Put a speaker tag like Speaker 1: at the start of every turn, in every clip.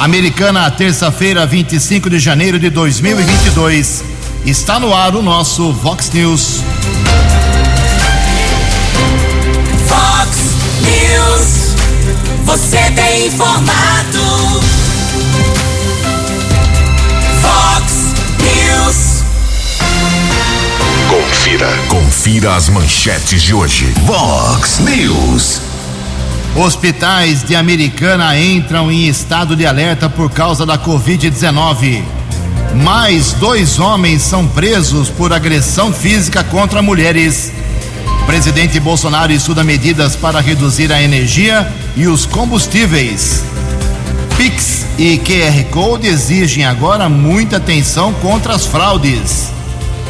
Speaker 1: Americana, terça-feira, 25 de janeiro de 2022. Está no ar o nosso Vox News.
Speaker 2: Vox News. Você tem informado. Vox News.
Speaker 3: Confira. Confira as manchetes de hoje. Vox News.
Speaker 1: Hospitais de Americana entram em estado de alerta por causa da Covid-19. Mais dois homens são presos por agressão física contra mulheres. Presidente Bolsonaro estuda medidas para reduzir a energia e os combustíveis. Pix e QR Code exigem agora muita atenção contra as fraudes.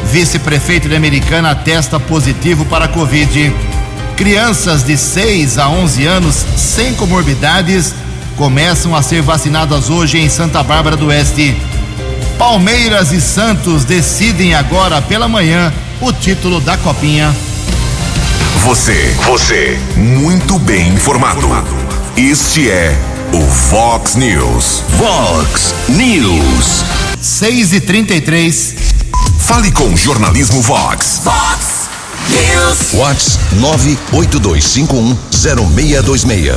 Speaker 1: Vice-prefeito de Americana testa positivo para a Covid. Crianças de 6 a 11 anos sem comorbidades começam a ser vacinadas hoje em Santa Bárbara do Oeste. Palmeiras e Santos decidem agora pela manhã o título da Copinha.
Speaker 3: Você, você, muito bem informado. Este é o Vox News. Vox News.
Speaker 1: 6 e 33
Speaker 3: Fale com o jornalismo Vox.
Speaker 2: Vox News.
Speaker 4: Whats 982510626.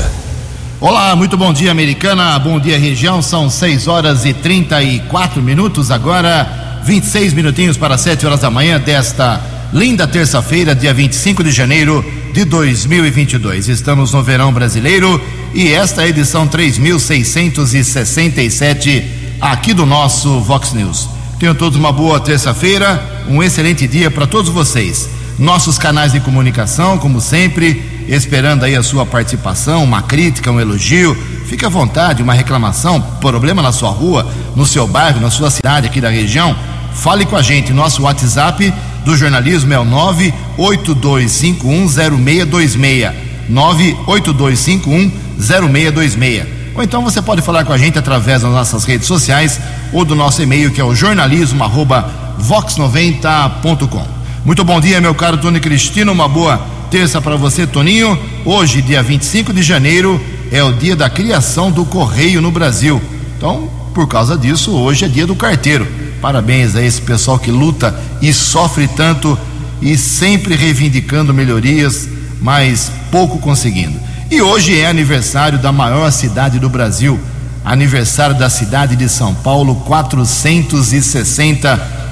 Speaker 1: Olá, muito bom dia, Americana. Bom dia, região. São 6 horas e 34 minutos. Agora, 26 minutinhos para 7 horas da manhã desta linda terça-feira, dia 25 de janeiro de 2022. Estamos no verão brasileiro e esta é a edição 3667 aqui do nosso Vox News. Tenham todos uma boa terça-feira, um excelente dia para todos vocês. Nossos canais de comunicação, como sempre, esperando aí a sua participação, uma crítica, um elogio. Fique à vontade, uma reclamação, problema na sua rua, no seu bairro, na sua cidade, aqui da região. Fale com a gente. Nosso WhatsApp do jornalismo é o 982510626. 982510626. Ou então você pode falar com a gente através das nossas redes sociais ou do nosso e-mail que é o jornalismo@vox90.com. Muito bom dia, meu caro Tony Cristino. Uma boa terça para você, Toninho. Hoje, dia 25 de janeiro, é o dia da criação do Correio no Brasil. Então, por causa disso, hoje é dia do carteiro. Parabéns a esse pessoal que luta e sofre tanto e sempre reivindicando melhorias, mas pouco conseguindo. E hoje é aniversário da maior cidade do Brasil, aniversário da cidade de São Paulo,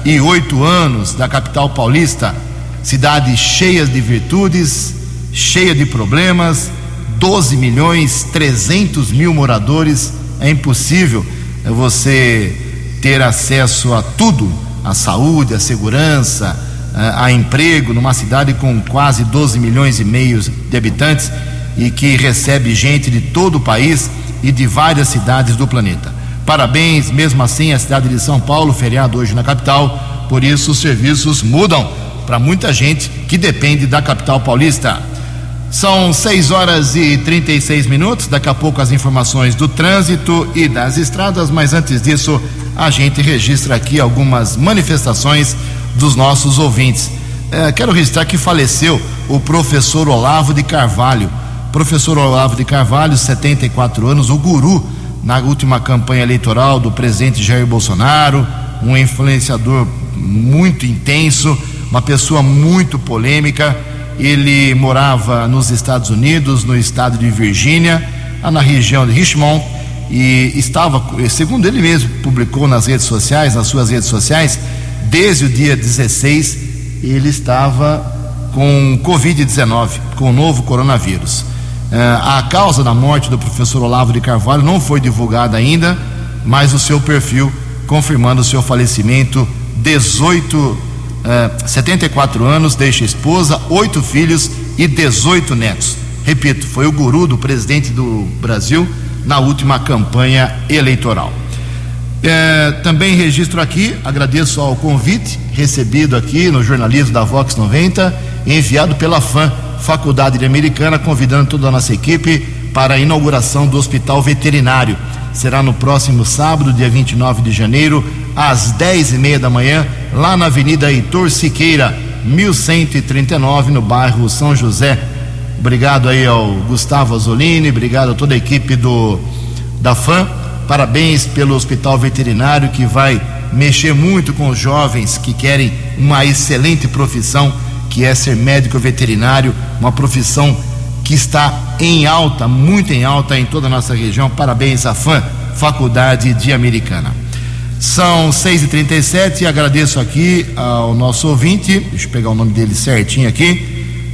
Speaker 1: 468 anos da capital paulista. Cidade cheia de virtudes, cheia de problemas, 12 milhões 300 mil moradores. É impossível você ter acesso a tudo, a saúde, a segurança, a, a emprego, numa cidade com quase 12 milhões e meio de habitantes e que recebe gente de todo o país e de várias cidades do planeta. Parabéns, mesmo assim, a cidade de São Paulo, feriado hoje na capital, por isso os serviços mudam para muita gente que depende da capital paulista. São 6 horas e 36 minutos. Daqui a pouco as informações do trânsito e das estradas, mas antes disso, a gente registra aqui algumas manifestações dos nossos ouvintes. É, quero registrar que faleceu o professor Olavo de Carvalho. Professor Olavo de Carvalho, 74 anos, o guru na última campanha eleitoral do presidente Jair Bolsonaro, um influenciador muito intenso, uma pessoa muito polêmica. Ele morava nos Estados Unidos, no estado de Virgínia, na região de Richmond, e estava, segundo ele mesmo, publicou nas redes sociais, nas suas redes sociais, desde o dia 16, ele estava com Covid-19, com o novo coronavírus. A causa da morte do professor Olavo de Carvalho não foi divulgada ainda, mas o seu perfil confirmando o seu falecimento, 18 Uh, 74 anos, deixa esposa, oito filhos e 18 netos. Repito, foi o guru do presidente do Brasil na última campanha eleitoral. Uh, também registro aqui, agradeço ao convite recebido aqui no jornalismo da Vox 90, enviado pela FAM, Faculdade de Americana, convidando toda a nossa equipe para a inauguração do Hospital Veterinário. Será no próximo sábado, dia 29 de janeiro, às 10 e meia da manhã, lá na Avenida Heitor Siqueira, 1139, no bairro São José. Obrigado aí ao Gustavo Azolini, obrigado a toda a equipe do da FAM parabéns pelo hospital veterinário que vai mexer muito com os jovens que querem uma excelente profissão, que é ser médico veterinário, uma profissão que está em alta, muito em alta em toda a nossa região. Parabéns à FAM, Faculdade de Americana. São 6h37 e agradeço aqui ao nosso ouvinte, deixa eu pegar o nome dele certinho aqui.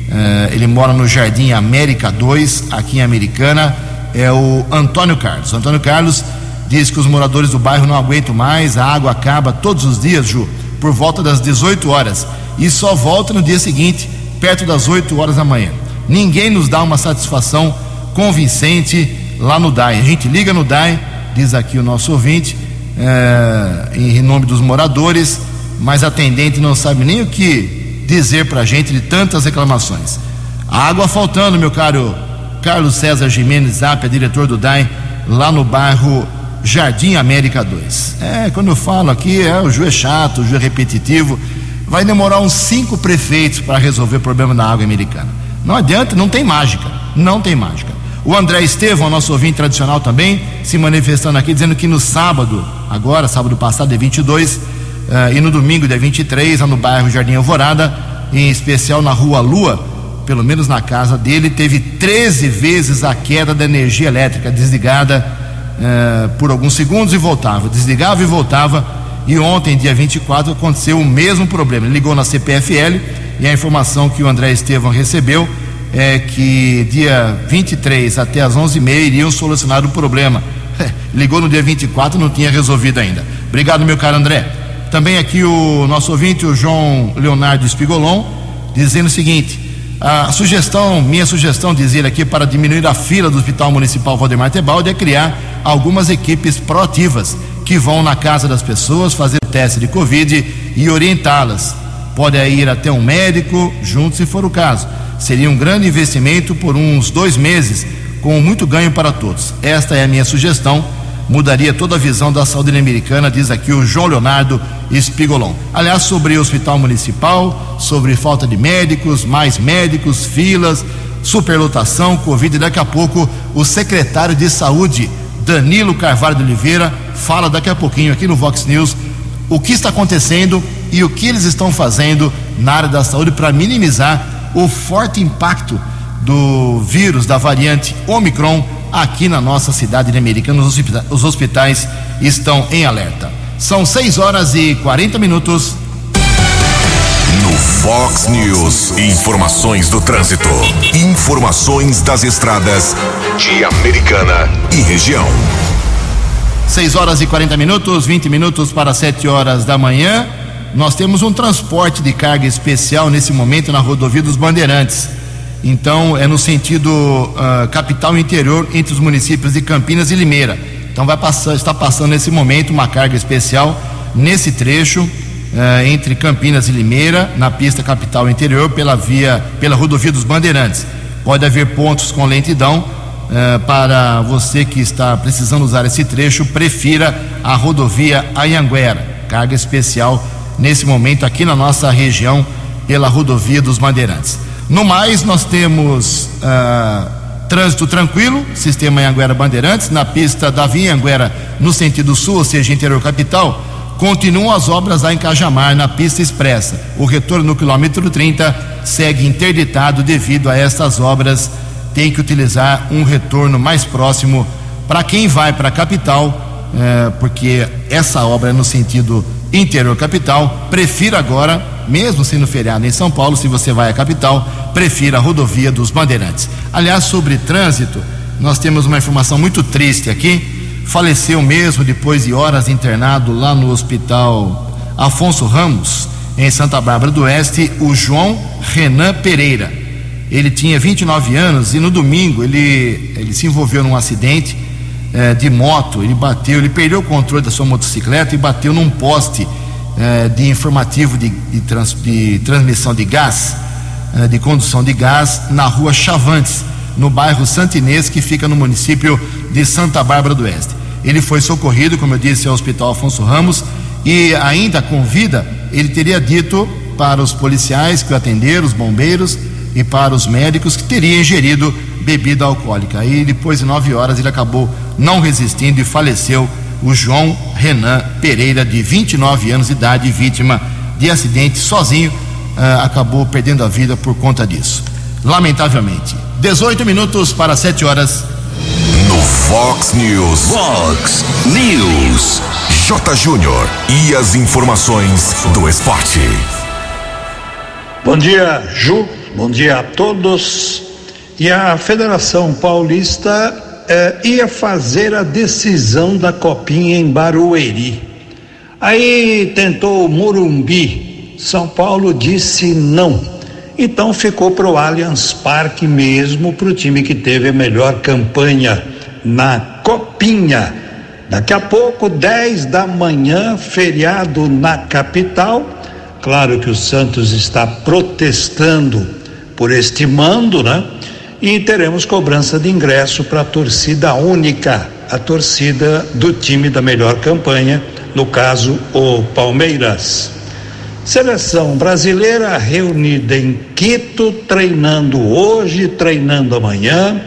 Speaker 1: Uh, ele mora no Jardim América 2, aqui em Americana. É o Antônio Carlos. Antônio Carlos diz que os moradores do bairro não aguentam mais, a água acaba todos os dias, Ju, por volta das 18 horas. E só volta no dia seguinte, perto das 8 horas da manhã. Ninguém nos dá uma satisfação convincente lá no DAI. A gente liga no DAI, diz aqui o nosso ouvinte, é, em nome dos moradores, mas a atendente não sabe nem o que dizer para a gente de tantas reclamações. água faltando, meu caro Carlos César Jimenez Zapia, diretor do DAI, lá no bairro Jardim América 2. É, quando eu falo aqui, é, o Ju é chato, o Ju é repetitivo. Vai demorar uns cinco prefeitos para resolver o problema da água americana. Não adianta, não tem mágica. Não tem mágica. O André Estevão, nosso ouvinte tradicional também, se manifestando aqui, dizendo que no sábado, agora, sábado passado, é 22, uh, e no domingo, dia 23, lá no bairro Jardim Alvorada, em especial na rua Lua, pelo menos na casa dele, teve 13 vezes a queda da energia elétrica desligada uh, por alguns segundos e voltava, desligava e voltava. E ontem, dia 24, aconteceu o mesmo problema. Ele ligou na CPFL e a informação que o André Estevão recebeu é que dia 23 até as 11h30 iriam solucionar o problema. Ligou no dia 24 não tinha resolvido ainda. Obrigado, meu caro André. Também aqui o nosso ouvinte, o João Leonardo Espigolon, dizendo o seguinte: a sugestão, minha sugestão, dizer aqui, para diminuir a fila do Hospital Municipal Valdemar Tebaldi é criar algumas equipes proativas que vão na casa das pessoas fazer teste de Covid e orientá-las. Pode ir até um médico junto, se for o caso Seria um grande investimento por uns dois meses, com muito ganho para todos. Esta é a minha sugestão. Mudaria toda a visão da saúde americana, diz aqui o João Leonardo Espigolon. Aliás, sobre o hospital municipal, sobre falta de médicos, mais médicos, filas, superlotação, Covid. Daqui a pouco, o secretário de saúde, Danilo Carvalho de Oliveira, fala daqui a pouquinho aqui no Vox News o que está acontecendo e o que eles estão fazendo na área da saúde para minimizar o forte impacto do vírus da variante Omicron aqui na nossa cidade de Americana. Os hospitais estão em alerta. São 6 horas e 40 minutos.
Speaker 3: Fox News, informações do trânsito. Informações das estradas de Americana e região.
Speaker 1: 6 horas e 40 minutos, 20 minutos para 7 horas da manhã. Nós temos um transporte de carga especial nesse momento na rodovia dos Bandeirantes. Então, é no sentido uh, capital interior entre os municípios de Campinas e Limeira. Então, vai passar, está passando nesse momento uma carga especial nesse trecho uh, entre Campinas e Limeira, na pista capital interior, pela via, pela rodovia dos Bandeirantes. Pode haver pontos com lentidão. Uh, para você que está precisando usar esse trecho, prefira a rodovia Anhanguera, carga especial nesse momento aqui na nossa região pela rodovia dos Bandeirantes. No mais, nós temos ah, trânsito tranquilo, sistema Anguera Bandeirantes, na pista da Via Anguera no sentido sul, ou seja, interior capital, continuam as obras lá em Cajamar, na pista expressa. O retorno no quilômetro 30 segue interditado devido a estas obras. Tem que utilizar um retorno mais próximo para quem vai para a capital, eh, porque essa obra é no sentido interior capital, prefira agora, mesmo sendo feriado em São Paulo, se você vai à capital, prefira a rodovia dos Bandeirantes. Aliás, sobre trânsito, nós temos uma informação muito triste aqui. Faleceu mesmo depois de horas internado lá no hospital Afonso Ramos, em Santa Bárbara do Oeste, o João Renan Pereira. Ele tinha 29 anos e no domingo ele, ele se envolveu num acidente é, de moto, ele bateu, ele perdeu o controle da sua motocicleta e bateu num poste é, de informativo de, de, trans, de, transmissão de gás, é, de condução de gás, na rua Chavantes, no bairro Santinês, que fica no município de Santa Bárbara do Oeste. Ele foi socorrido, como eu disse, ao Hospital Afonso Ramos e ainda com vida, ele teria dito para os policiais que o atenderam, os bombeiros e para os médicos que teria ingerido bebida alcoólica. Aí depois de nove horas ele acabou não resistindo e faleceu o João Renan Pereira, de 29 anos de idade, vítima de acidente sozinho, uh, acabou perdendo a vida por conta disso. Lamentavelmente. 18 minutos para 7 horas.
Speaker 3: Fox News. Fox News. J. Júnior. E as informações do esporte.
Speaker 4: Bom dia, Ju. Bom dia a todos. E a Federação Paulista eh, ia fazer a decisão da Copinha em Barueri. Aí tentou o Morumbi. São Paulo disse não. Então ficou para o Allianz Parque mesmo, para o time que teve a melhor campanha na Copinha. Daqui a pouco, 10 da manhã, feriado na capital Claro que o Santos está protestando por este mando, né? E teremos cobrança de ingresso para a torcida única, a torcida do time da melhor campanha, no caso o Palmeiras. Seleção brasileira reunida em Quito, treinando hoje, treinando amanhã,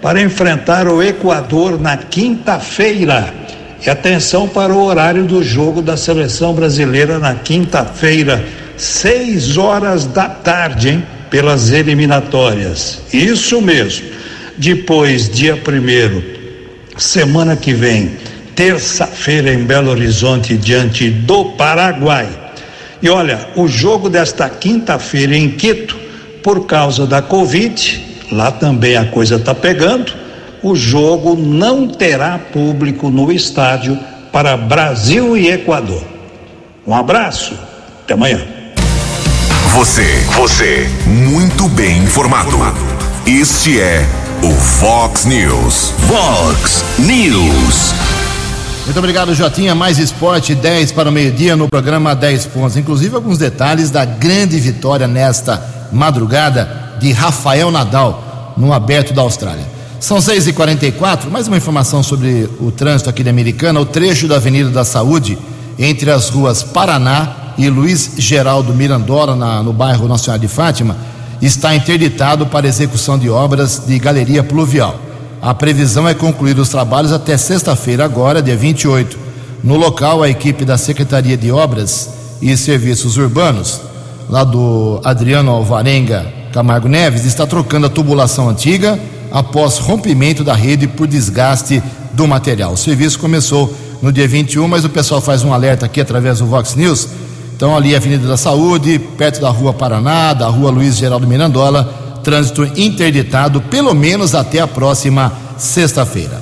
Speaker 4: para enfrentar o Equador na quinta-feira e atenção para o horário do jogo da seleção brasileira na quinta-feira, seis horas da tarde, hein? Pelas eliminatórias. Isso mesmo. Depois, dia primeiro, semana que vem, terça-feira em Belo Horizonte, diante do Paraguai. E olha, o jogo desta quinta-feira em Quito, por causa da Covid, lá também a coisa está pegando o jogo não terá público no estádio para Brasil e Equador. Um abraço, até amanhã.
Speaker 3: Você, você, muito bem informado. Este é o Fox News. Fox News.
Speaker 1: Muito obrigado, Jotinha. Mais esporte, 10 para o meio-dia no programa 10 pontos. Inclusive, alguns detalhes da grande vitória nesta madrugada de Rafael Nadal no Aberto da Austrália. São 6h44, mais uma informação sobre o trânsito aqui da Americana. O trecho da Avenida da Saúde, entre as ruas Paraná e Luiz Geraldo Mirandola, na, no bairro Nacional de Fátima, está interditado para execução de obras de galeria pluvial. A previsão é concluir os trabalhos até sexta-feira, agora, dia 28. No local, a equipe da Secretaria de Obras e Serviços Urbanos, lá do Adriano Alvarenga Camargo Neves, está trocando a tubulação antiga após rompimento da rede por desgaste do material. O serviço começou no dia 21, mas o pessoal faz um alerta aqui através do Vox News. Então, ali, Avenida da Saúde, perto da Rua Paraná, da Rua Luiz Geraldo Mirandola, trânsito interditado, pelo menos até a próxima sexta-feira.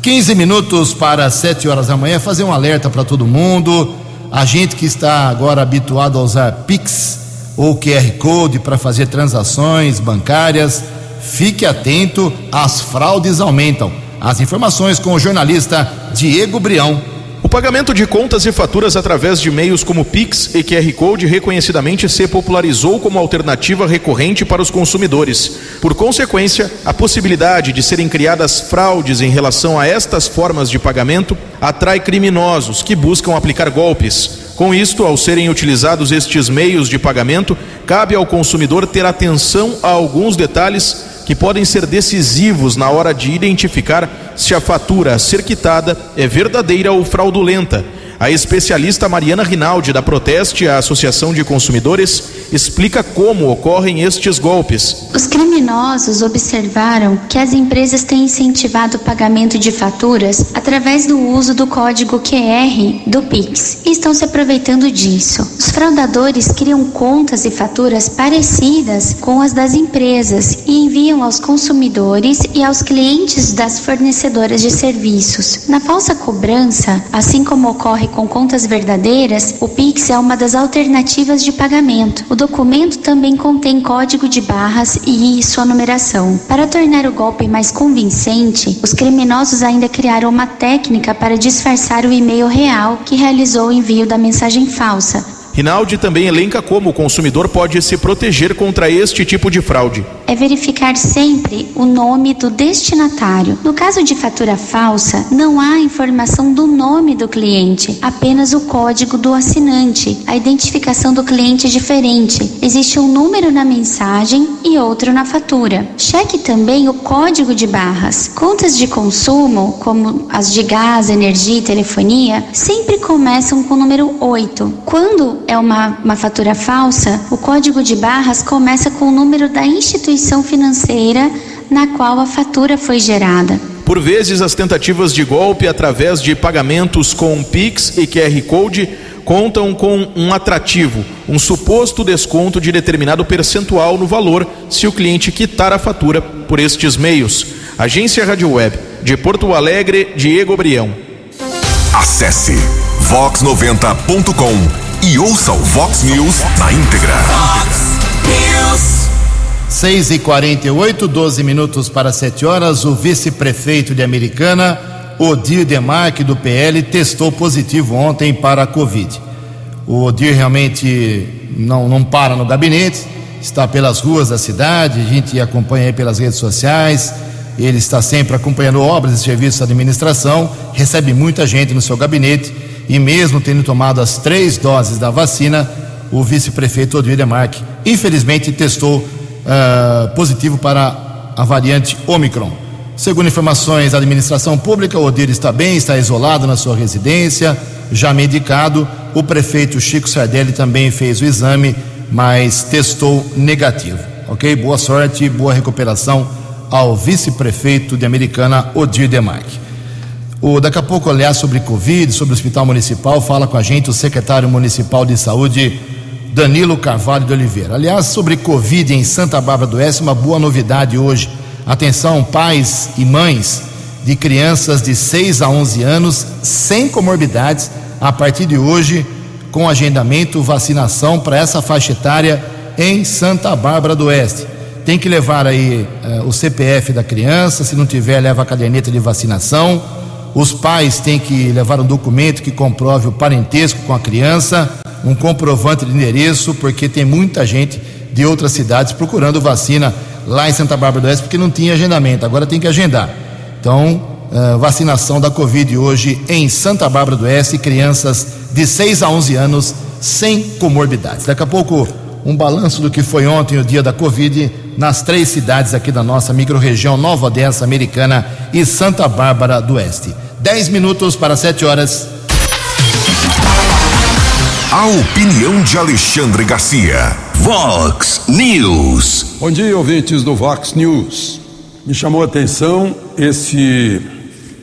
Speaker 1: 15 minutos para 7 horas da manhã, fazer um alerta para todo mundo. A gente que está agora habituado a usar Pix ou QR Code para fazer transações bancárias, Fique atento, as fraudes aumentam. As informações com o jornalista Diego Brião.
Speaker 5: O pagamento de contas e faturas através de meios como Pix e QR Code reconhecidamente se popularizou como alternativa recorrente para os consumidores. Por consequência, a possibilidade de serem criadas fraudes em relação a estas formas de pagamento atrai criminosos que buscam aplicar golpes. Com isto, ao serem utilizados estes meios de pagamento, cabe ao consumidor ter atenção a alguns detalhes que podem ser decisivos na hora de identificar se a fatura a ser quitada é verdadeira ou fraudulenta a especialista Mariana Rinaldi, da Proteste, a Associação de Consumidores, explica como ocorrem estes golpes.
Speaker 6: Os criminosos observaram que as empresas têm incentivado o pagamento de faturas através do uso do código QR do Pix e estão se aproveitando disso. Os fraudadores criam contas e faturas parecidas com as das empresas e enviam aos consumidores e aos clientes das fornecedoras de serviços. Na falsa cobrança, assim como ocorre com contas verdadeiras, o Pix é uma das alternativas de pagamento. O documento também contém código de barras e sua numeração. Para tornar o golpe mais convincente, os criminosos ainda criaram uma técnica para disfarçar o e-mail real que realizou o envio da mensagem falsa
Speaker 5: Rinaldi também elenca como o consumidor pode se proteger contra este tipo de fraude.
Speaker 6: É verificar sempre o nome do destinatário. No caso de fatura falsa, não há informação do nome do cliente, apenas o código do assinante. A identificação do cliente é diferente. Existe um número na mensagem e outro na fatura. Cheque também o código de barras. Contas de consumo, como as de gás, energia e telefonia, sempre começam com o número 8. Quando é uma, uma fatura falsa, o código de barras começa com o número da instituição financeira na qual a fatura foi gerada.
Speaker 5: Por vezes, as tentativas de golpe através de pagamentos com Pix e QR Code contam com um atrativo, um suposto desconto de determinado percentual no valor se o cliente quitar a fatura por estes meios. Agência Rádio Web de Porto Alegre, Diego Brião.
Speaker 3: Acesse vox90.com e ouça o Vox News na íntegra.
Speaker 2: Fox News.
Speaker 1: 6 e 48 12 minutos para 7 horas. O vice-prefeito de Americana, Odir Demarque, do PL, testou positivo ontem para a Covid. O Odir realmente não, não para no gabinete, está pelas ruas da cidade, a gente acompanha aí pelas redes sociais. Ele está sempre acompanhando obras e serviços da administração, recebe muita gente no seu gabinete e, mesmo tendo tomado as três doses da vacina, o vice-prefeito Odir Demarque, infelizmente, testou uh, positivo para a variante Omicron. Segundo informações da administração pública, Odir está bem, está isolado na sua residência, já medicado. O prefeito Chico Sardelli também fez o exame, mas testou negativo. Ok? Boa sorte, boa recuperação ao vice-prefeito de Americana, Odir Demarque. O, daqui a pouco, aliás, sobre Covid, sobre o Hospital Municipal, fala com a gente o secretário municipal de saúde, Danilo Carvalho de Oliveira. Aliás, sobre Covid em Santa Bárbara do Oeste, uma boa novidade hoje. Atenção, pais e mães de crianças de 6 a 11 anos sem comorbidades, a partir de hoje, com agendamento, vacinação para essa faixa etária em Santa Bárbara do Oeste. Tem que levar aí eh, o CPF da criança, se não tiver, leva a caderneta de vacinação. Os pais têm que levar um documento que comprove o parentesco com a criança, um comprovante de endereço, porque tem muita gente de outras cidades procurando vacina lá em Santa Bárbara do Oeste, porque não tinha agendamento, agora tem que agendar. Então, uh, vacinação da Covid hoje em Santa Bárbara do Oeste, crianças de 6 a 11 anos sem comorbidades. Daqui a pouco, um balanço do que foi ontem o dia da Covid nas três cidades aqui da nossa microrregião Nova Odessa, Americana e Santa Bárbara do Oeste. 10 minutos para 7 horas.
Speaker 3: A opinião de Alexandre Garcia. Vox News.
Speaker 7: Bom dia, ouvintes do Vox News. Me chamou a atenção esse,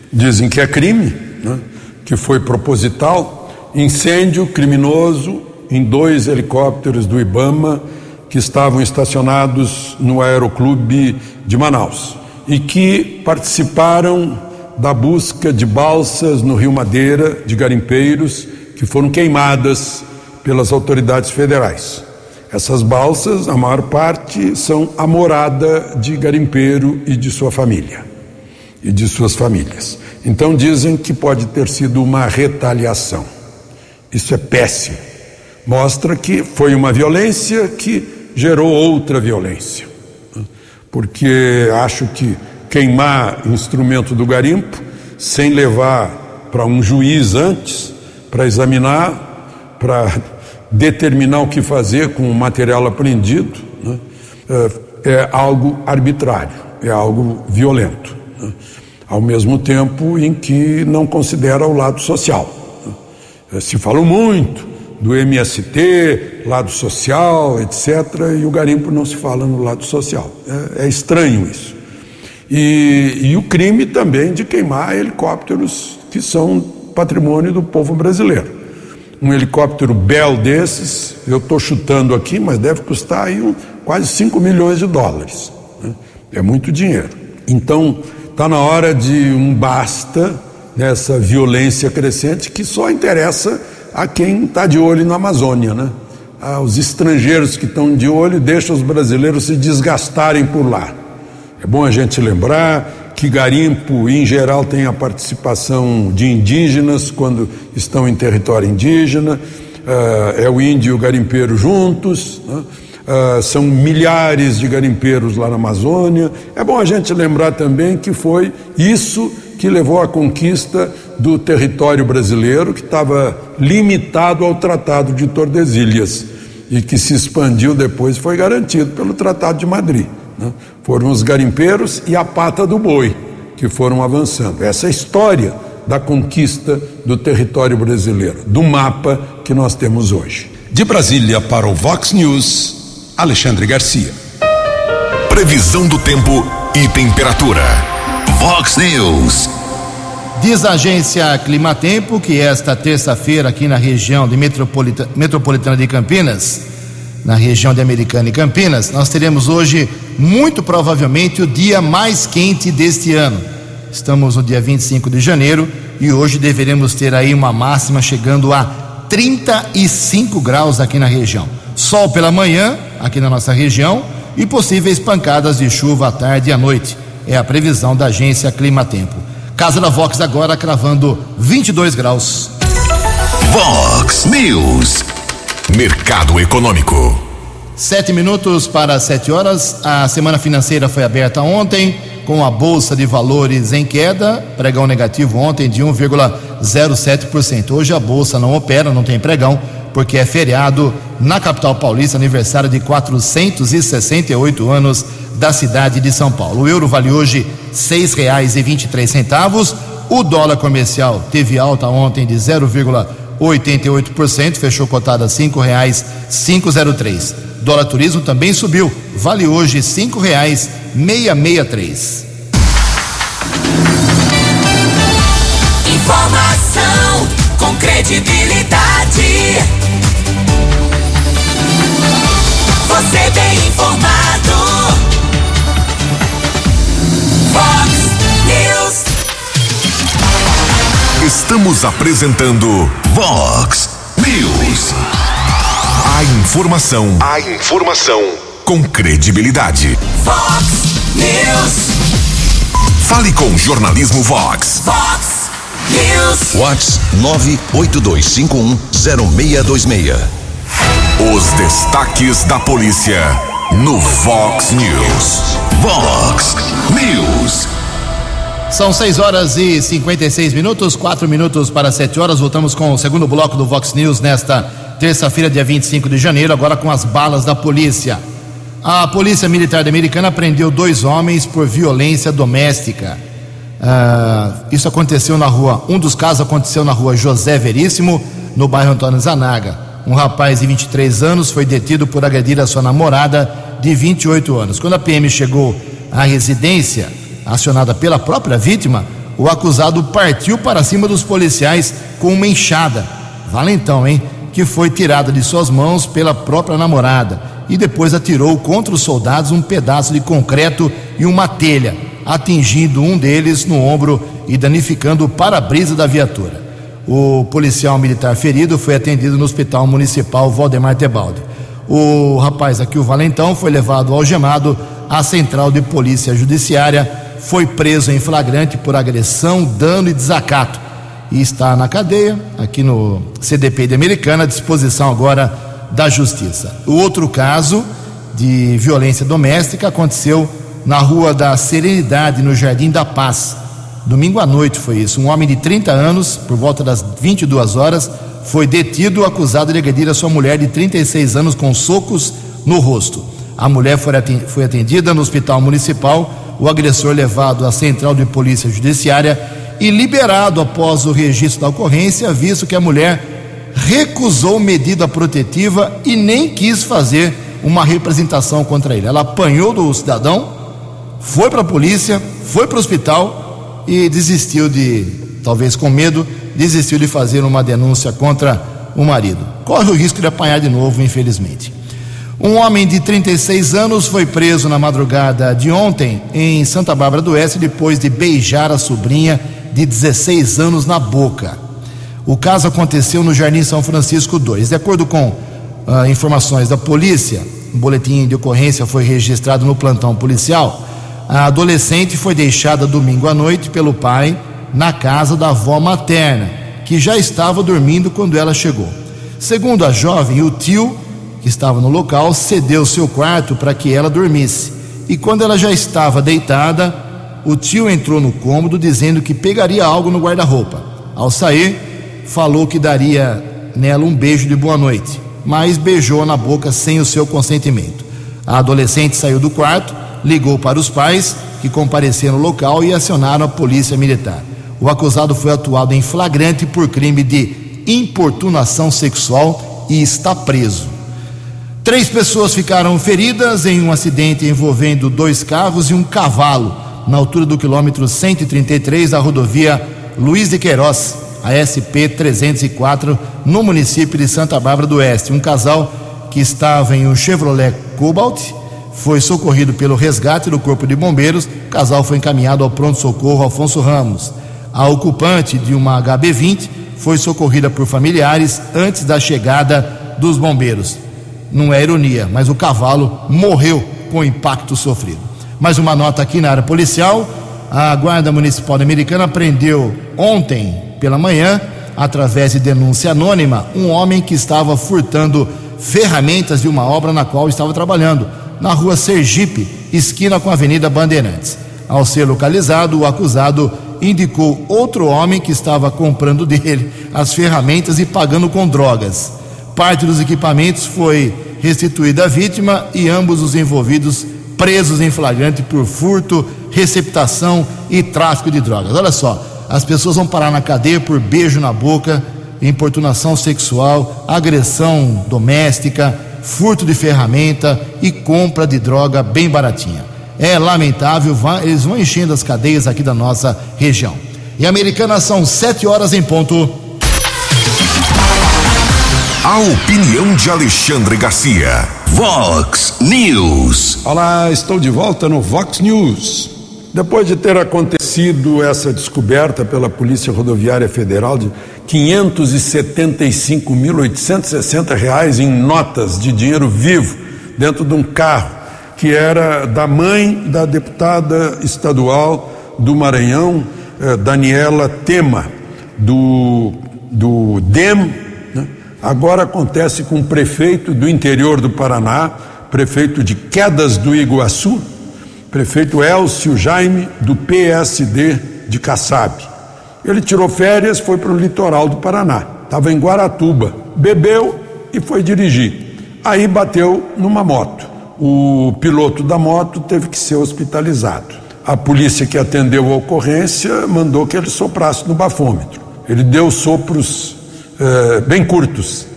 Speaker 7: dizem que é crime, né? que foi proposital, incêndio criminoso em dois helicópteros do Ibama que estavam estacionados no Aeroclube de Manaus e que participaram da busca de balsas no Rio Madeira de garimpeiros que foram queimadas pelas autoridades federais. Essas balsas, a maior parte, são a morada de garimpeiro e de sua família e de suas famílias. Então dizem que pode ter sido uma retaliação. Isso é péssimo. Mostra que foi uma violência que gerou outra violência. Porque acho que queimar instrumento do garimpo sem levar para um juiz antes, para examinar, para determinar o que fazer com o material apreendido, né? é, é, algo arbitrário, é algo violento. Né? Ao mesmo tempo em que não considera o lado social. Né? Se falou muito do MST, lado social, etc., e o garimpo não se fala no lado social. É, é estranho isso. E, e, o crime também de queimar helicópteros que são patrimônio do povo brasileiro. Um helicóptero Bell desses, eu estou chutando aqui, mas deve custar aí um, quase 5 milhões de dólares. Né? É muito dinheiro. Então, está na hora de um basta nessa violência crescente que só interessa a quem está de olho na Amazônia, né? Os estrangeiros que estão de olho deixam os brasileiros se desgastarem por lá. É bom a gente lembrar que garimpo, em geral, tem a participação de indígenas quando estão em território indígena. é o índio e o garimpeiro juntos. Né? Uh, são milhares de garimpeiros lá na Amazônia. É bom a gente lembrar também que foi isso que levou à conquista do território brasileiro, que estava limitado ao Tratado de Tordesilhas e que se expandiu depois foi garantido pelo Tratado de Madrid. Né? Foram os garimpeiros e a pata do boi que foram avançando. Essa é a história da conquista do território brasileiro, do mapa que nós temos hoje.
Speaker 3: De Brasília para o Vox News. Alexandre Garcia. Previsão do tempo e temperatura. Vox News.
Speaker 1: Diz a agência Climatempo que esta terça-feira aqui na região de Metropolita, Metropolitana de Campinas, na região de Americana e Campinas, nós teremos hoje muito provavelmente o dia mais quente deste ano. Estamos no dia 25 de janeiro e hoje deveremos ter aí uma máxima chegando a 35 graus aqui na região. Sol pela manhã, aqui na nossa região, e possíveis pancadas de chuva à tarde e à noite. É a previsão da agência Climatempo. Casa da Vox agora cravando 22 graus.
Speaker 3: Vox News. Mercado Econômico.
Speaker 1: Sete minutos para sete horas. A semana financeira foi aberta ontem, com a Bolsa de Valores em queda, pregão negativo ontem de 1,07%. Hoje a Bolsa não opera, não tem pregão porque é feriado na capital paulista, aniversário de 468 anos da cidade de São Paulo. O euro vale hoje três centavos. O dólar comercial teve alta ontem de 0,88%, fechou cotada cinco reais cinco zero três. Dólar turismo também subiu, vale hoje cinco reais meia meia três.
Speaker 2: Informação com credibilidade. Você bem informado.
Speaker 3: Estamos apresentando Vox News. A informação, a informação com credibilidade.
Speaker 2: Fox News.
Speaker 3: Fale com o jornalismo Vox.
Speaker 2: Fox News.
Speaker 3: Whats 982510626. Os destaques da polícia no Vox News. Vox News.
Speaker 1: São 6 horas e 56 minutos, 4 minutos para 7 horas. Voltamos com o segundo bloco do Vox News nesta terça-feira, dia 25 de janeiro, agora com as balas da polícia. A Polícia Militar Americana prendeu dois homens por violência doméstica. Ah, isso aconteceu na rua. Um dos casos aconteceu na rua José Veríssimo, no bairro Antônio Zanaga. Um rapaz de 23 anos foi detido por agredir a sua namorada de 28 anos. Quando a PM chegou à residência, acionada pela própria vítima, o acusado partiu para cima dos policiais com uma enxada. Valentão, hein? Que foi tirada de suas mãos pela própria namorada e depois atirou contra os soldados um pedaço de concreto e uma telha, atingindo um deles no ombro e danificando o para-brisa da viatura. O policial militar ferido foi atendido no Hospital Municipal Valdemar Tebaldi. O rapaz aqui, o Valentão, foi levado algemado à Central de Polícia Judiciária, foi preso em flagrante por agressão, dano e desacato e está na cadeia, aqui no CDP de Americana, à disposição agora da Justiça. O outro caso de violência doméstica aconteceu na Rua da Serenidade, no Jardim da Paz. Domingo à noite foi isso. Um homem de 30 anos, por volta das 22 horas, foi detido acusado de agredir a sua mulher de 36 anos com socos no rosto. A mulher foi atendida no hospital municipal, o agressor levado à central de polícia judiciária e liberado após o registro da ocorrência, visto que a mulher recusou medida protetiva e nem quis fazer uma representação contra ele. Ela apanhou do cidadão, foi para a polícia, foi para o hospital e desistiu de, talvez com medo, desistiu de fazer uma denúncia contra o marido. Corre o risco de apanhar de novo, infelizmente. Um homem de 36 anos foi preso na madrugada de ontem em Santa Bárbara do Oeste depois de beijar a sobrinha de 16 anos na boca. O caso aconteceu no Jardim São Francisco 2. De acordo com ah, informações da polícia, um boletim de ocorrência foi registrado no plantão policial. A adolescente foi deixada domingo à noite pelo pai na casa da avó materna, que já estava dormindo quando ela chegou. Segundo a jovem, o tio, que estava no local, cedeu seu quarto para que ela dormisse. E quando ela já estava deitada, o tio entrou no cômodo dizendo que pegaria algo no guarda-roupa. Ao sair, falou que daria nela um beijo de boa noite, mas beijou na boca sem o seu consentimento. A adolescente saiu do quarto, ligou para os pais, que compareceram no local e acionaram a polícia militar. O acusado foi atuado em flagrante por crime de importunação sexual e está preso. Três pessoas ficaram feridas em um acidente envolvendo dois carros e um cavalo na altura do quilômetro 133 da rodovia Luiz de Queiroz, a SP 304, no município de Santa Bárbara do Oeste. Um casal que estava em um Chevrolet Cobalt foi socorrido pelo resgate do Corpo de Bombeiros. O casal foi encaminhado ao pronto-socorro Afonso Ramos. A ocupante de uma HB20 foi socorrida por familiares antes da chegada dos bombeiros. Não é ironia, mas o cavalo morreu com o impacto sofrido. Mais uma nota aqui na área policial: a Guarda Municipal Americana prendeu ontem pela manhã, através de denúncia anônima, um homem que estava furtando ferramentas de uma obra na qual estava trabalhando, na rua Sergipe, esquina com a Avenida Bandeirantes. Ao ser localizado, o acusado indicou outro homem que estava comprando dele as ferramentas e pagando com drogas. Parte dos equipamentos foi restituída à vítima e ambos os envolvidos presos em flagrante por furto, receptação e tráfico de drogas. Olha só, as pessoas vão parar na cadeia por beijo na boca, importunação sexual, agressão doméstica, furto de ferramenta e compra de droga bem baratinha. É lamentável, eles vão enchendo as cadeias aqui da nossa região. Em Americana são sete horas em ponto.
Speaker 3: A opinião de Alexandre Garcia. Vox News.
Speaker 7: Olá, estou de volta no Vox News. Depois de ter acontecido essa descoberta pela Polícia Rodoviária Federal de 575.860 reais em notas de dinheiro vivo dentro de um carro que era da mãe da deputada estadual do Maranhão, eh, Daniela Tema, do, do DEM? Agora acontece com o prefeito do interior do Paraná, prefeito de Quedas do Iguaçu, prefeito Elcio Jaime, do PSD de Kassab. Ele tirou férias, foi para o litoral do Paraná, estava em Guaratuba, bebeu e foi dirigir. Aí bateu numa moto. O piloto da moto teve que ser hospitalizado. A polícia que atendeu a ocorrência mandou que ele soprasse no bafômetro. Ele deu sopros eh, bem curtos,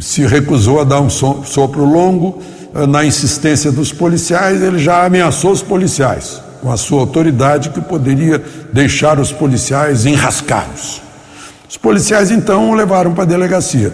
Speaker 7: se recusou a dar um sopro longo. Eh, na insistência dos policiais, ele já ameaçou os policiais com a sua autoridade que poderia deixar os policiais enrascados. Os policiais então o levaram para a delegacia.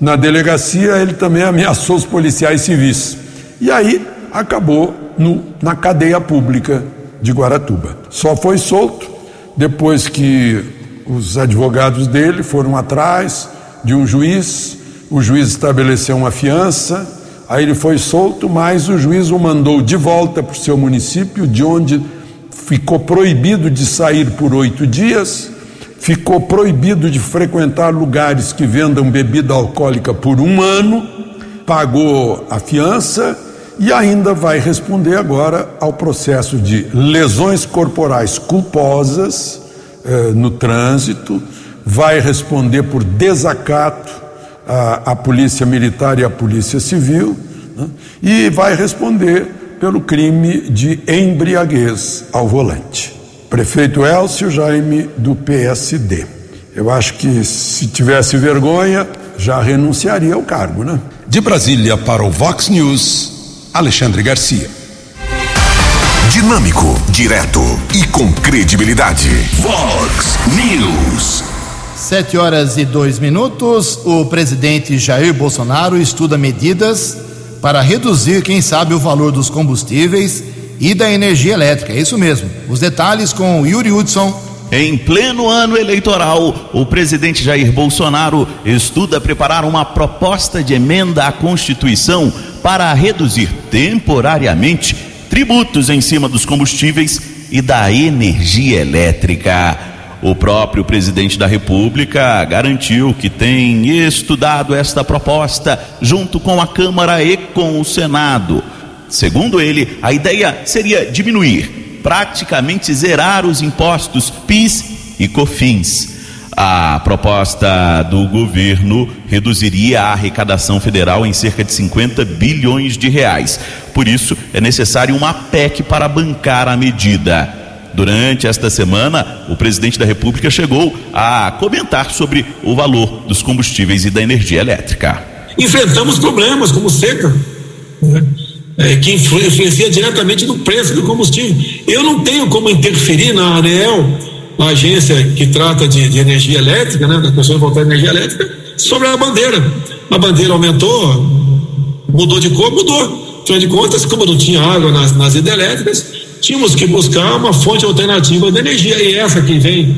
Speaker 7: Na delegacia, ele também ameaçou os policiais civis. E aí acabou no, na cadeia pública de Guaratuba. Só foi solto depois que os advogados dele foram atrás de um juiz, o juiz estabeleceu uma fiança, aí ele foi solto, mas o juiz o mandou de volta para o seu município, de onde ficou proibido de sair por oito dias, ficou proibido de frequentar lugares que vendam bebida alcoólica por um ano, pagou a fiança e ainda vai responder agora ao processo de lesões corporais culposas eh, no trânsito, vai responder por desacato à, à Polícia Militar e à Polícia Civil né, e vai responder pelo crime de embriaguez ao volante. Prefeito Elcio Jaime, do PSD. Eu acho que se tivesse vergonha, já renunciaria ao cargo, né?
Speaker 3: De Brasília para o Vox News, Alexandre Garcia. Dinâmico, direto e com credibilidade. Vox News.
Speaker 1: Sete horas e dois minutos. O presidente Jair Bolsonaro estuda medidas para reduzir, quem sabe, o valor dos combustíveis e da energia elétrica. É isso mesmo. Os detalhes com Yuri Hudson.
Speaker 8: Em pleno ano eleitoral, o presidente Jair Bolsonaro estuda preparar uma proposta de emenda à Constituição para reduzir temporariamente tributos em cima dos combustíveis e da energia elétrica. O próprio presidente da República garantiu que tem estudado esta proposta junto com a Câmara e com o Senado. Segundo ele, a ideia seria diminuir, praticamente zerar os impostos PIS e COFINS. A proposta do governo reduziria a arrecadação federal em cerca de 50 bilhões de reais. Por isso, é necessário uma PEC para bancar a medida. Durante esta semana, o presidente da República chegou a comentar sobre o valor dos combustíveis e da energia elétrica.
Speaker 9: Enfrentamos problemas como seca, né? é, que influencia diretamente no preço do combustível. Eu não tenho como interferir na ANEEL a agência que trata de, de energia elétrica, né, das pessoas voltar energia elétrica, sobre a bandeira. A bandeira aumentou, mudou de cor, mudou. Afinal de contas, como não tinha água nas, nas hidrelétricas, tínhamos que buscar uma fonte alternativa de energia. E essa que vem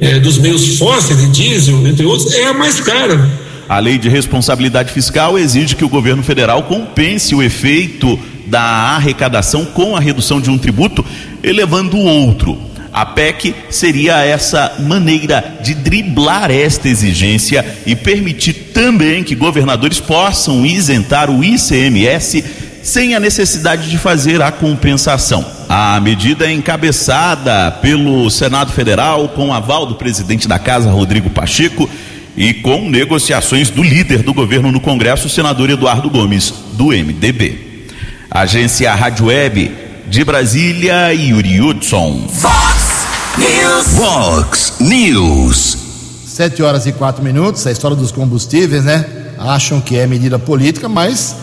Speaker 9: é, dos meios fósseis, de diesel, entre outros, é a mais cara.
Speaker 8: A lei de responsabilidade fiscal exige que o governo federal compense o efeito da arrecadação com a redução de um tributo, elevando o outro. A PEC seria essa maneira de driblar esta exigência e permitir também que governadores possam isentar o ICMS sem a necessidade de fazer a compensação. A medida é encabeçada pelo Senado Federal com aval do presidente da Casa, Rodrigo Pacheco, e com negociações do líder do governo no Congresso, o senador Eduardo Gomes, do MDB. Agência Rádio Web de Brasília, Yuri Hudson.
Speaker 2: News.
Speaker 3: Vox News.
Speaker 1: Sete horas e quatro minutos, a história dos combustíveis, né? Acham que é medida política, mas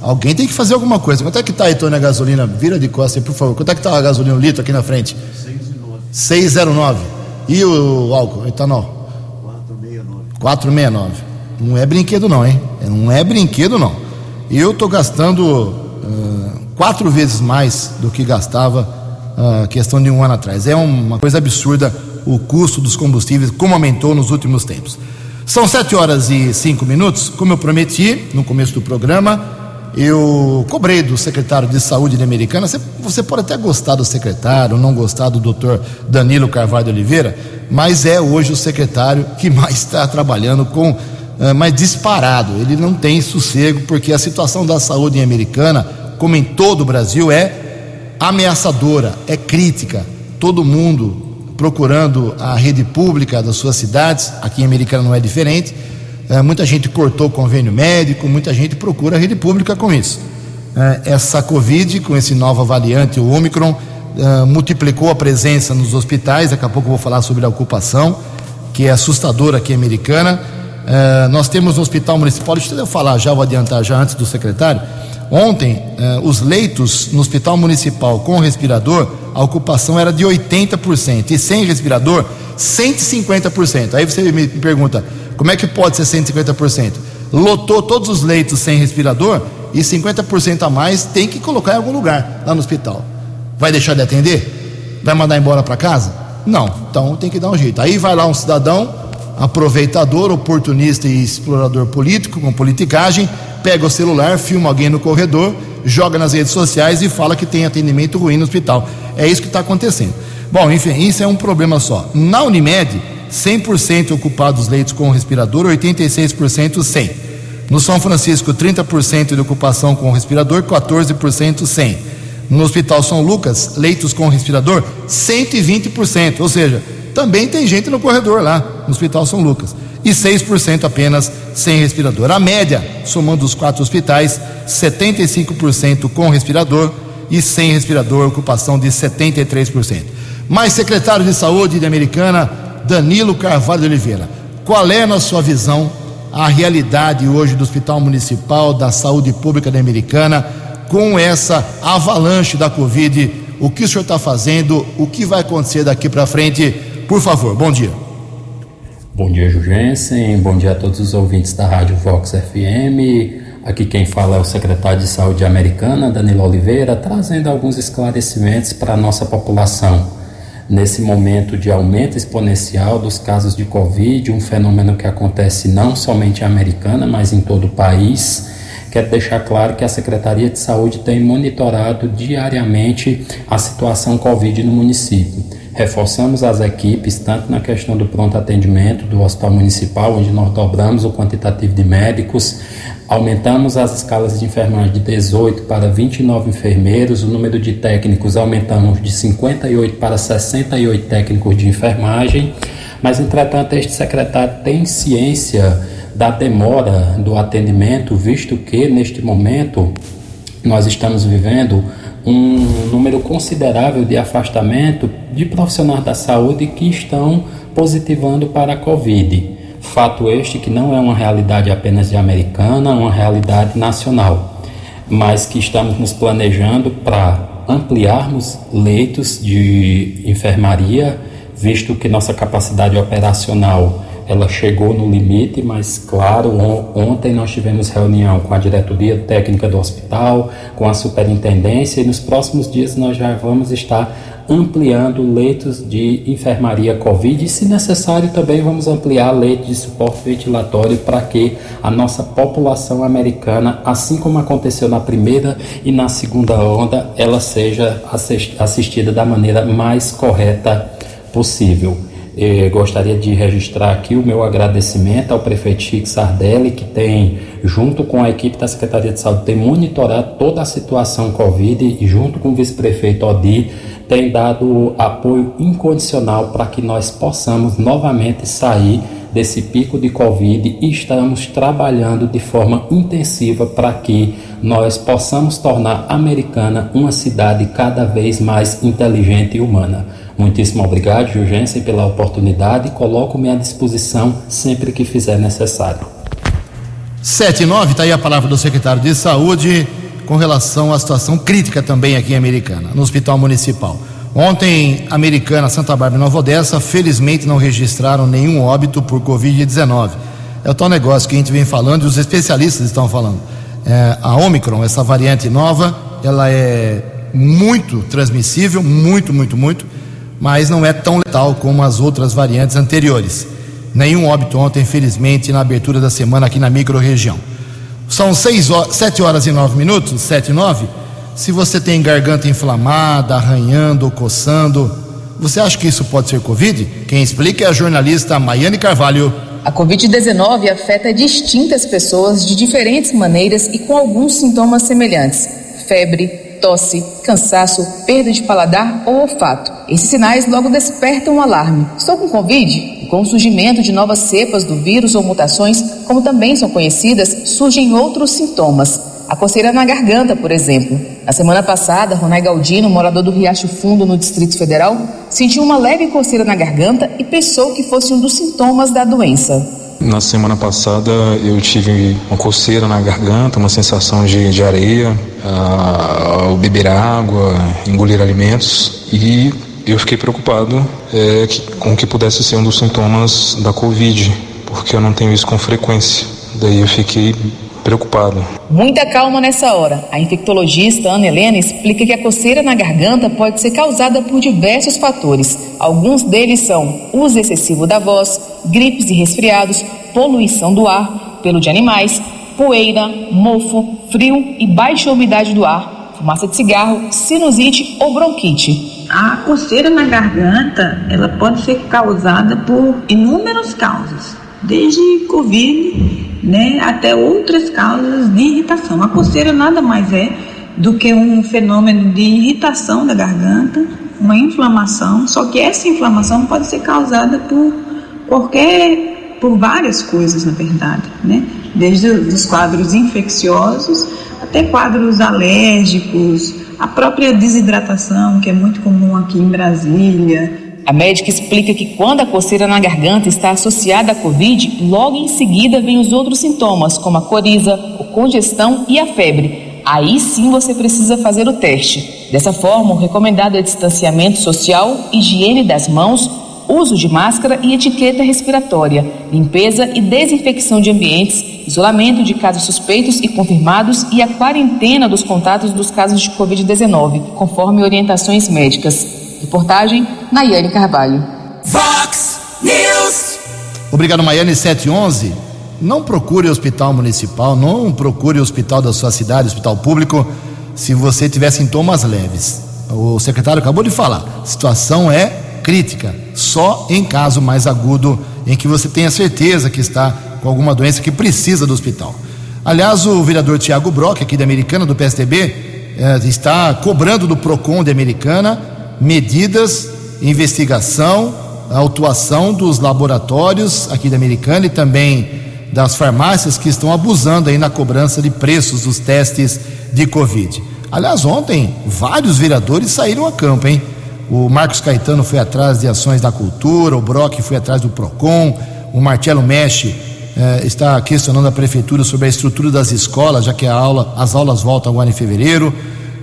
Speaker 1: alguém tem que fazer alguma coisa. Quanto é que aí, Tony, a gasolina? Vira de costas aí, por favor. Quanto é que está a gasolina, um litro aqui na frente? 6,09. E o álcool, etanol? 4,69. Não é brinquedo não, hein? Não é brinquedo não. Eu estou gastando ah, quatro vezes mais do que gastava uh, questão de um ano atrás. É uma coisa absurda o custo dos combustíveis, como aumentou nos últimos tempos. São sete horas e cinco minutos. Como eu prometi no começo do programa, eu cobrei do secretário de saúde da Americana. Você, você pode até gostar do secretário, não gostar do doutor Danilo Carvalho Oliveira, mas é hoje o secretário que mais está trabalhando com, uh, mais disparado. Ele não tem sossego, porque a situação da saúde em Americana, como em todo o Brasil, é ameaçadora, é crítica. Todo mundo procurando a rede pública das suas cidades, aqui em Americana não é diferente. É, muita gente cortou convênio médico, muita gente procura a rede pública com isso. É, essa Covid, com esse nova variante, o Omicron, é, multiplicou a presença nos hospitais. Daqui a pouco eu vou falar sobre a ocupação, que é assustadora aqui em Americana. É, nós temos no Hospital Municipal, deixa eu falar já, vou adiantar já antes do secretário. Ontem, eh, os leitos no Hospital Municipal com respirador, a ocupação era de 80% e sem respirador, 150%. Aí você me pergunta, como é que pode ser 150%? Lotou todos os leitos sem respirador e 50% a mais tem que colocar em algum lugar lá no hospital. Vai deixar de atender? Vai mandar embora para casa? Não, então tem que dar um jeito. Aí vai lá um cidadão, aproveitador, oportunista e explorador político, com politicagem, pega o celular, filma alguém no corredor, joga nas redes sociais e fala que tem atendimento ruim no hospital. É isso que está acontecendo. Bom, enfim, isso é um problema só. Na Unimed, 100% ocupados leitos com respirador, 86% sem. No São Francisco, 30% de ocupação com respirador, 14% sem. No Hospital São Lucas, leitos com respirador, 120%. Ou seja, também tem gente no corredor lá, no Hospital São Lucas. E 6% apenas sem respirador. A média, somando os quatro hospitais, 75% com respirador e sem respirador, ocupação de 73%. Mais secretário de Saúde de Americana, Danilo Carvalho de Oliveira. Qual é, na sua visão, a realidade hoje do Hospital Municipal da Saúde Pública da Americana com essa avalanche da Covid? O que o senhor está fazendo? O que vai acontecer daqui para frente? Por favor, bom dia.
Speaker 10: Bom dia, Jugensen. Bom dia a todos os ouvintes da Rádio Vox FM. Aqui quem fala é o secretário de Saúde americana, Danilo Oliveira, trazendo alguns esclarecimentos para a nossa população. Nesse momento de aumento exponencial dos casos de Covid, um fenômeno que acontece não somente em Americana, mas em todo o país, quero deixar claro que a Secretaria de Saúde tem monitorado diariamente a situação Covid no município reforçamos as equipes, tanto na questão do pronto atendimento do Hospital Municipal, onde nós dobramos o quantitativo de médicos, aumentamos as escalas de enfermagem de 18 para 29 enfermeiros, o número de técnicos aumentamos de 58 para 68 técnicos de enfermagem, mas entretanto este secretário tem ciência da demora do atendimento, visto que neste momento nós estamos vivendo um número considerável de afastamento de profissionais da saúde que estão positivando para a Covid. Fato este que não é uma realidade apenas de americana, é uma realidade nacional, mas que estamos nos planejando para ampliarmos leitos de enfermaria, visto que nossa capacidade operacional ela chegou no limite, mas claro, ontem nós tivemos reunião com a diretoria técnica do hospital, com a superintendência e nos próximos dias nós já vamos estar ampliando leitos de enfermaria Covid e, se necessário, também vamos ampliar leitos de suporte ventilatório para que a nossa população americana, assim como aconteceu na primeira e na segunda onda, ela seja assistida da maneira mais correta possível. Eu gostaria de registrar aqui o meu agradecimento ao prefeito Chico Sardelli, que tem, junto com a equipe da Secretaria de Saúde, tem monitorado toda a situação Covid e, junto com o vice-prefeito Odi, tem dado apoio incondicional para que nós possamos novamente sair desse pico de Covid e estamos trabalhando de forma intensiva para que nós possamos tornar a Americana uma cidade cada vez mais inteligente e humana. Muitíssimo obrigado, Jurgensen, pela oportunidade e coloco-me à disposição sempre que fizer necessário.
Speaker 1: 7 e 9, está aí a palavra do secretário de Saúde com relação à situação crítica também aqui em Americana, no Hospital Municipal. Ontem, Americana, Santa Bárbara e Nova Odessa, felizmente não registraram nenhum óbito por Covid-19. É o tal negócio que a gente vem falando e os especialistas estão falando. É, a Omicron, essa variante nova, ela é muito transmissível, muito, muito, muito mas não é tão letal como as outras variantes anteriores. Nenhum óbito ontem, infelizmente, na abertura da semana aqui na microrregião. São 6 horas, 7 horas e 9 minutos, 7 e 9. Se você tem garganta inflamada, arranhando coçando, você acha que isso pode ser Covid? Quem explica é a jornalista Maiane Carvalho.
Speaker 11: A Covid-19 afeta distintas pessoas de diferentes maneiras e com alguns sintomas semelhantes: febre, tosse, cansaço, perda de paladar ou olfato. Esses sinais logo despertam o um alarme. Estou com Covid? Com o surgimento de novas cepas do vírus ou mutações, como também são conhecidas, surgem outros sintomas. A coceira na garganta, por exemplo. Na semana passada, Ronai Galdino, morador do Riacho Fundo, no Distrito Federal, sentiu uma leve coceira na garganta e pensou que fosse um dos sintomas da doença.
Speaker 12: Na semana passada eu tive uma coceira na garganta, uma sensação de, de areia, ah, ao beber água, engolir alimentos e eu fiquei preocupado é, que, com que pudesse ser um dos sintomas da Covid, porque eu não tenho isso com frequência. Daí eu fiquei preocupado.
Speaker 11: Muita calma nessa hora. A infectologista Ana Helena explica que a coceira na garganta pode ser causada por diversos fatores. Alguns deles são uso excessivo da voz, gripes e resfriados, poluição do ar, pelo de animais, poeira, mofo, frio e baixa umidade do ar, fumaça de cigarro, sinusite ou bronquite.
Speaker 13: A coceira na garganta, ela pode ser causada por inúmeras causas, desde Covid né, até outras causas de irritação. A coceira nada mais é do que um fenômeno de irritação da garganta, uma inflamação, só que essa inflamação pode ser causada por qualquer, por várias coisas, na verdade, né? Desde os quadros infecciosos até quadros alérgicos, a própria desidratação, que é muito comum aqui em Brasília,
Speaker 11: a médica explica que quando a coceira na garganta está associada à Covid, logo em seguida vem os outros sintomas, como a coriza, a congestão e a febre. Aí sim você precisa fazer o teste. Dessa forma, o recomendado é distanciamento social, higiene das mãos, uso de máscara e etiqueta respiratória, limpeza e desinfecção de ambientes, isolamento de casos suspeitos e confirmados e a quarentena dos contatos dos casos de Covid-19, conforme orientações médicas. Reportagem Nayane Carvalho.
Speaker 1: Fox News. Obrigado, Maiane 711. Não procure hospital municipal, não procure hospital da sua cidade, hospital público, se você tiver sintomas leves. O secretário acabou de falar, a situação é crítica só em caso mais agudo, em que você tenha certeza que está com alguma doença que precisa do hospital. Aliás, o vereador Tiago Brock, aqui da Americana, do PSDB, eh, está cobrando do PROCON de Americana medidas, investigação, autuação dos laboratórios aqui da Americana e também das farmácias que estão abusando aí na cobrança de preços dos testes de Covid. Aliás, ontem vários vereadores saíram a campo, hein? O Marcos Caetano foi atrás de ações da cultura, o Brock foi atrás do PROCON, o Marcelo Mexe eh, está questionando a prefeitura sobre a estrutura das escolas, já que aula, as aulas voltam agora em fevereiro.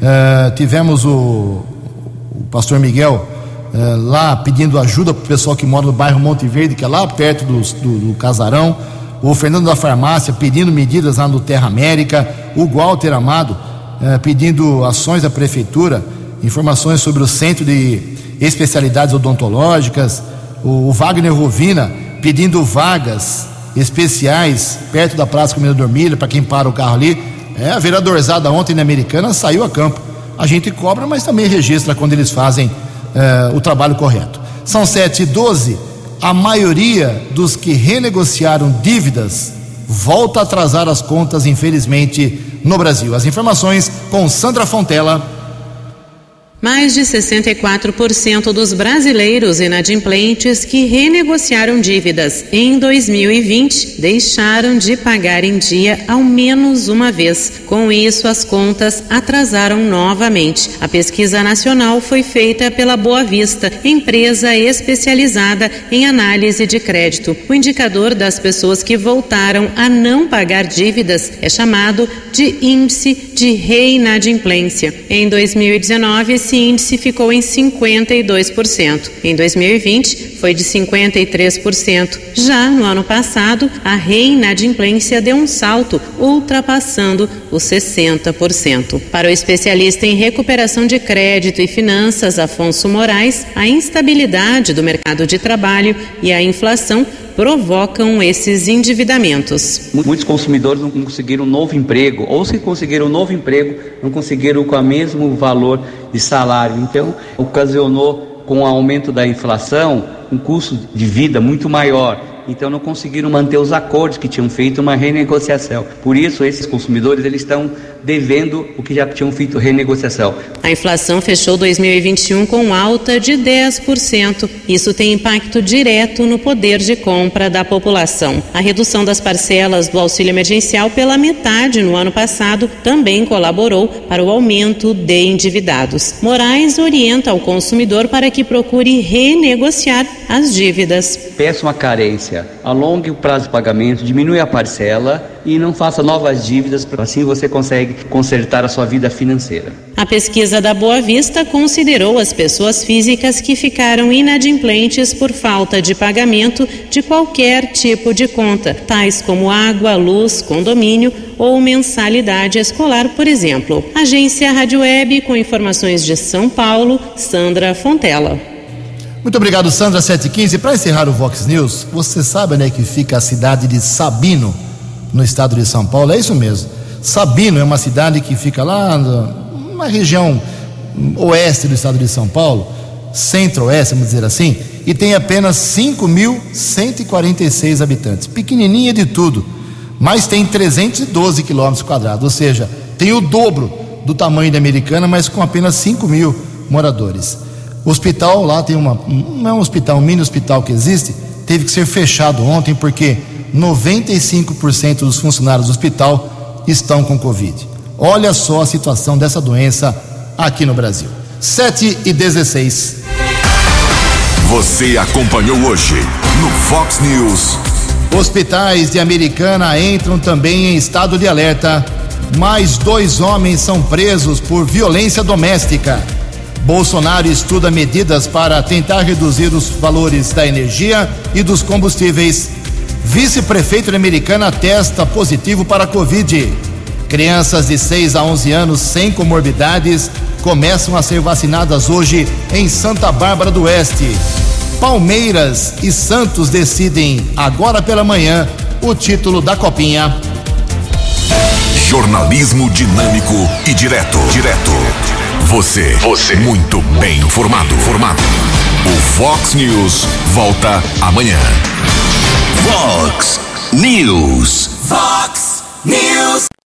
Speaker 1: Eh, tivemos o, o pastor Miguel eh, lá pedindo ajuda para o pessoal que mora no bairro Monte Verde, que é lá perto do, do, do casarão. O Fernando da Farmácia pedindo medidas lá no Terra América. O Walter Amado eh, pedindo ações da prefeitura, informações sobre o centro de especialidades odontológicas. O, Wagner Rovina pedindo vagas especiais perto da Praça Comida Dormilha para quem para o carro ali. É, a vereadorzada ontem na Americana saiu a campo. A gente cobra, mas também registra quando eles fazem eh, o trabalho correto. São 7 e 12. A maioria dos que renegociaram dívidas volta a atrasar as contas, infelizmente, no Brasil. As informações com Sandra Fontela.
Speaker 14: Mais de 64% dos brasileiros inadimplentes que renegociaram dívidas em 2020 deixaram de pagar em dia ao menos uma vez. Com isso, as contas atrasaram novamente. A pesquisa nacional foi feita pela Boa Vista, empresa especializada em análise de crédito. O indicador das pessoas que voltaram a não pagar dívidas é chamado de Índice de Reinadimplência. Em 2019, esse índice ficou em 52%. Em 2020, foi de 53%. Já no ano passado, a reinadimplência deu um salto, ultrapassando os 60%. Para o especialista em recuperação de crédito e finanças, Afonso Moraes, a instabilidade do mercado de trabalho e a inflação provocam esses endividamentos.
Speaker 15: Muitos consumidores não conseguiram um novo emprego, ou se conseguiram um novo emprego, não conseguiram com o mesmo valor de salário. Então, ocasionou com o aumento da inflação um custo de vida muito maior então não conseguiram manter os acordos que tinham feito uma renegociação. Por isso, esses consumidores eles estão devendo o que já tinham feito renegociação.
Speaker 14: A inflação fechou 2021 com alta de 10%. Isso tem impacto direto no poder de compra da população. A redução das parcelas do auxílio emergencial pela metade no ano passado também colaborou para o aumento de endividados. Moraes orienta o consumidor para que procure renegociar as dívidas.
Speaker 15: Peça uma carência, alongue o prazo de pagamento, diminui a parcela e não faça novas dívidas, assim você consegue consertar a sua vida financeira.
Speaker 14: A pesquisa da Boa Vista considerou as pessoas físicas que ficaram inadimplentes por falta de pagamento de qualquer tipo de conta, tais como água, luz, condomínio ou mensalidade escolar, por exemplo. Agência Rádio Web com informações de São Paulo, Sandra Fontela.
Speaker 1: Muito obrigado, Sandra 715. Para encerrar o Vox News, você sabe né, que fica a cidade de Sabino, no estado de São Paulo? É isso mesmo. Sabino é uma cidade que fica lá na região oeste do estado de São Paulo, centro-oeste, vamos dizer assim, e tem apenas 5.146 habitantes. Pequenininha de tudo, mas tem 312 quilômetros quadrados, ou seja, tem o dobro do tamanho da Americana, mas com apenas 5 mil moradores. O hospital lá tem uma. Não é um hospital, um mini hospital que existe, teve que ser fechado ontem porque 95% dos funcionários do hospital estão com Covid. Olha só a situação dessa doença aqui no Brasil. 7 e 16.
Speaker 3: Você acompanhou hoje no Fox News.
Speaker 1: Hospitais de Americana entram também em estado de alerta. Mais dois homens são presos por violência doméstica. Bolsonaro estuda medidas para tentar reduzir os valores da energia e dos combustíveis. Vice-prefeito Americana testa positivo para a Covid. Crianças de 6 a 11 anos sem comorbidades começam a ser vacinadas hoje em Santa Bárbara do Oeste. Palmeiras e Santos decidem agora pela manhã o título da Copinha.
Speaker 3: Jornalismo dinâmico e direto. Direto. Você. Você. Muito bem informado. Formado. O Vox News volta amanhã.
Speaker 2: Vox News. Vox News.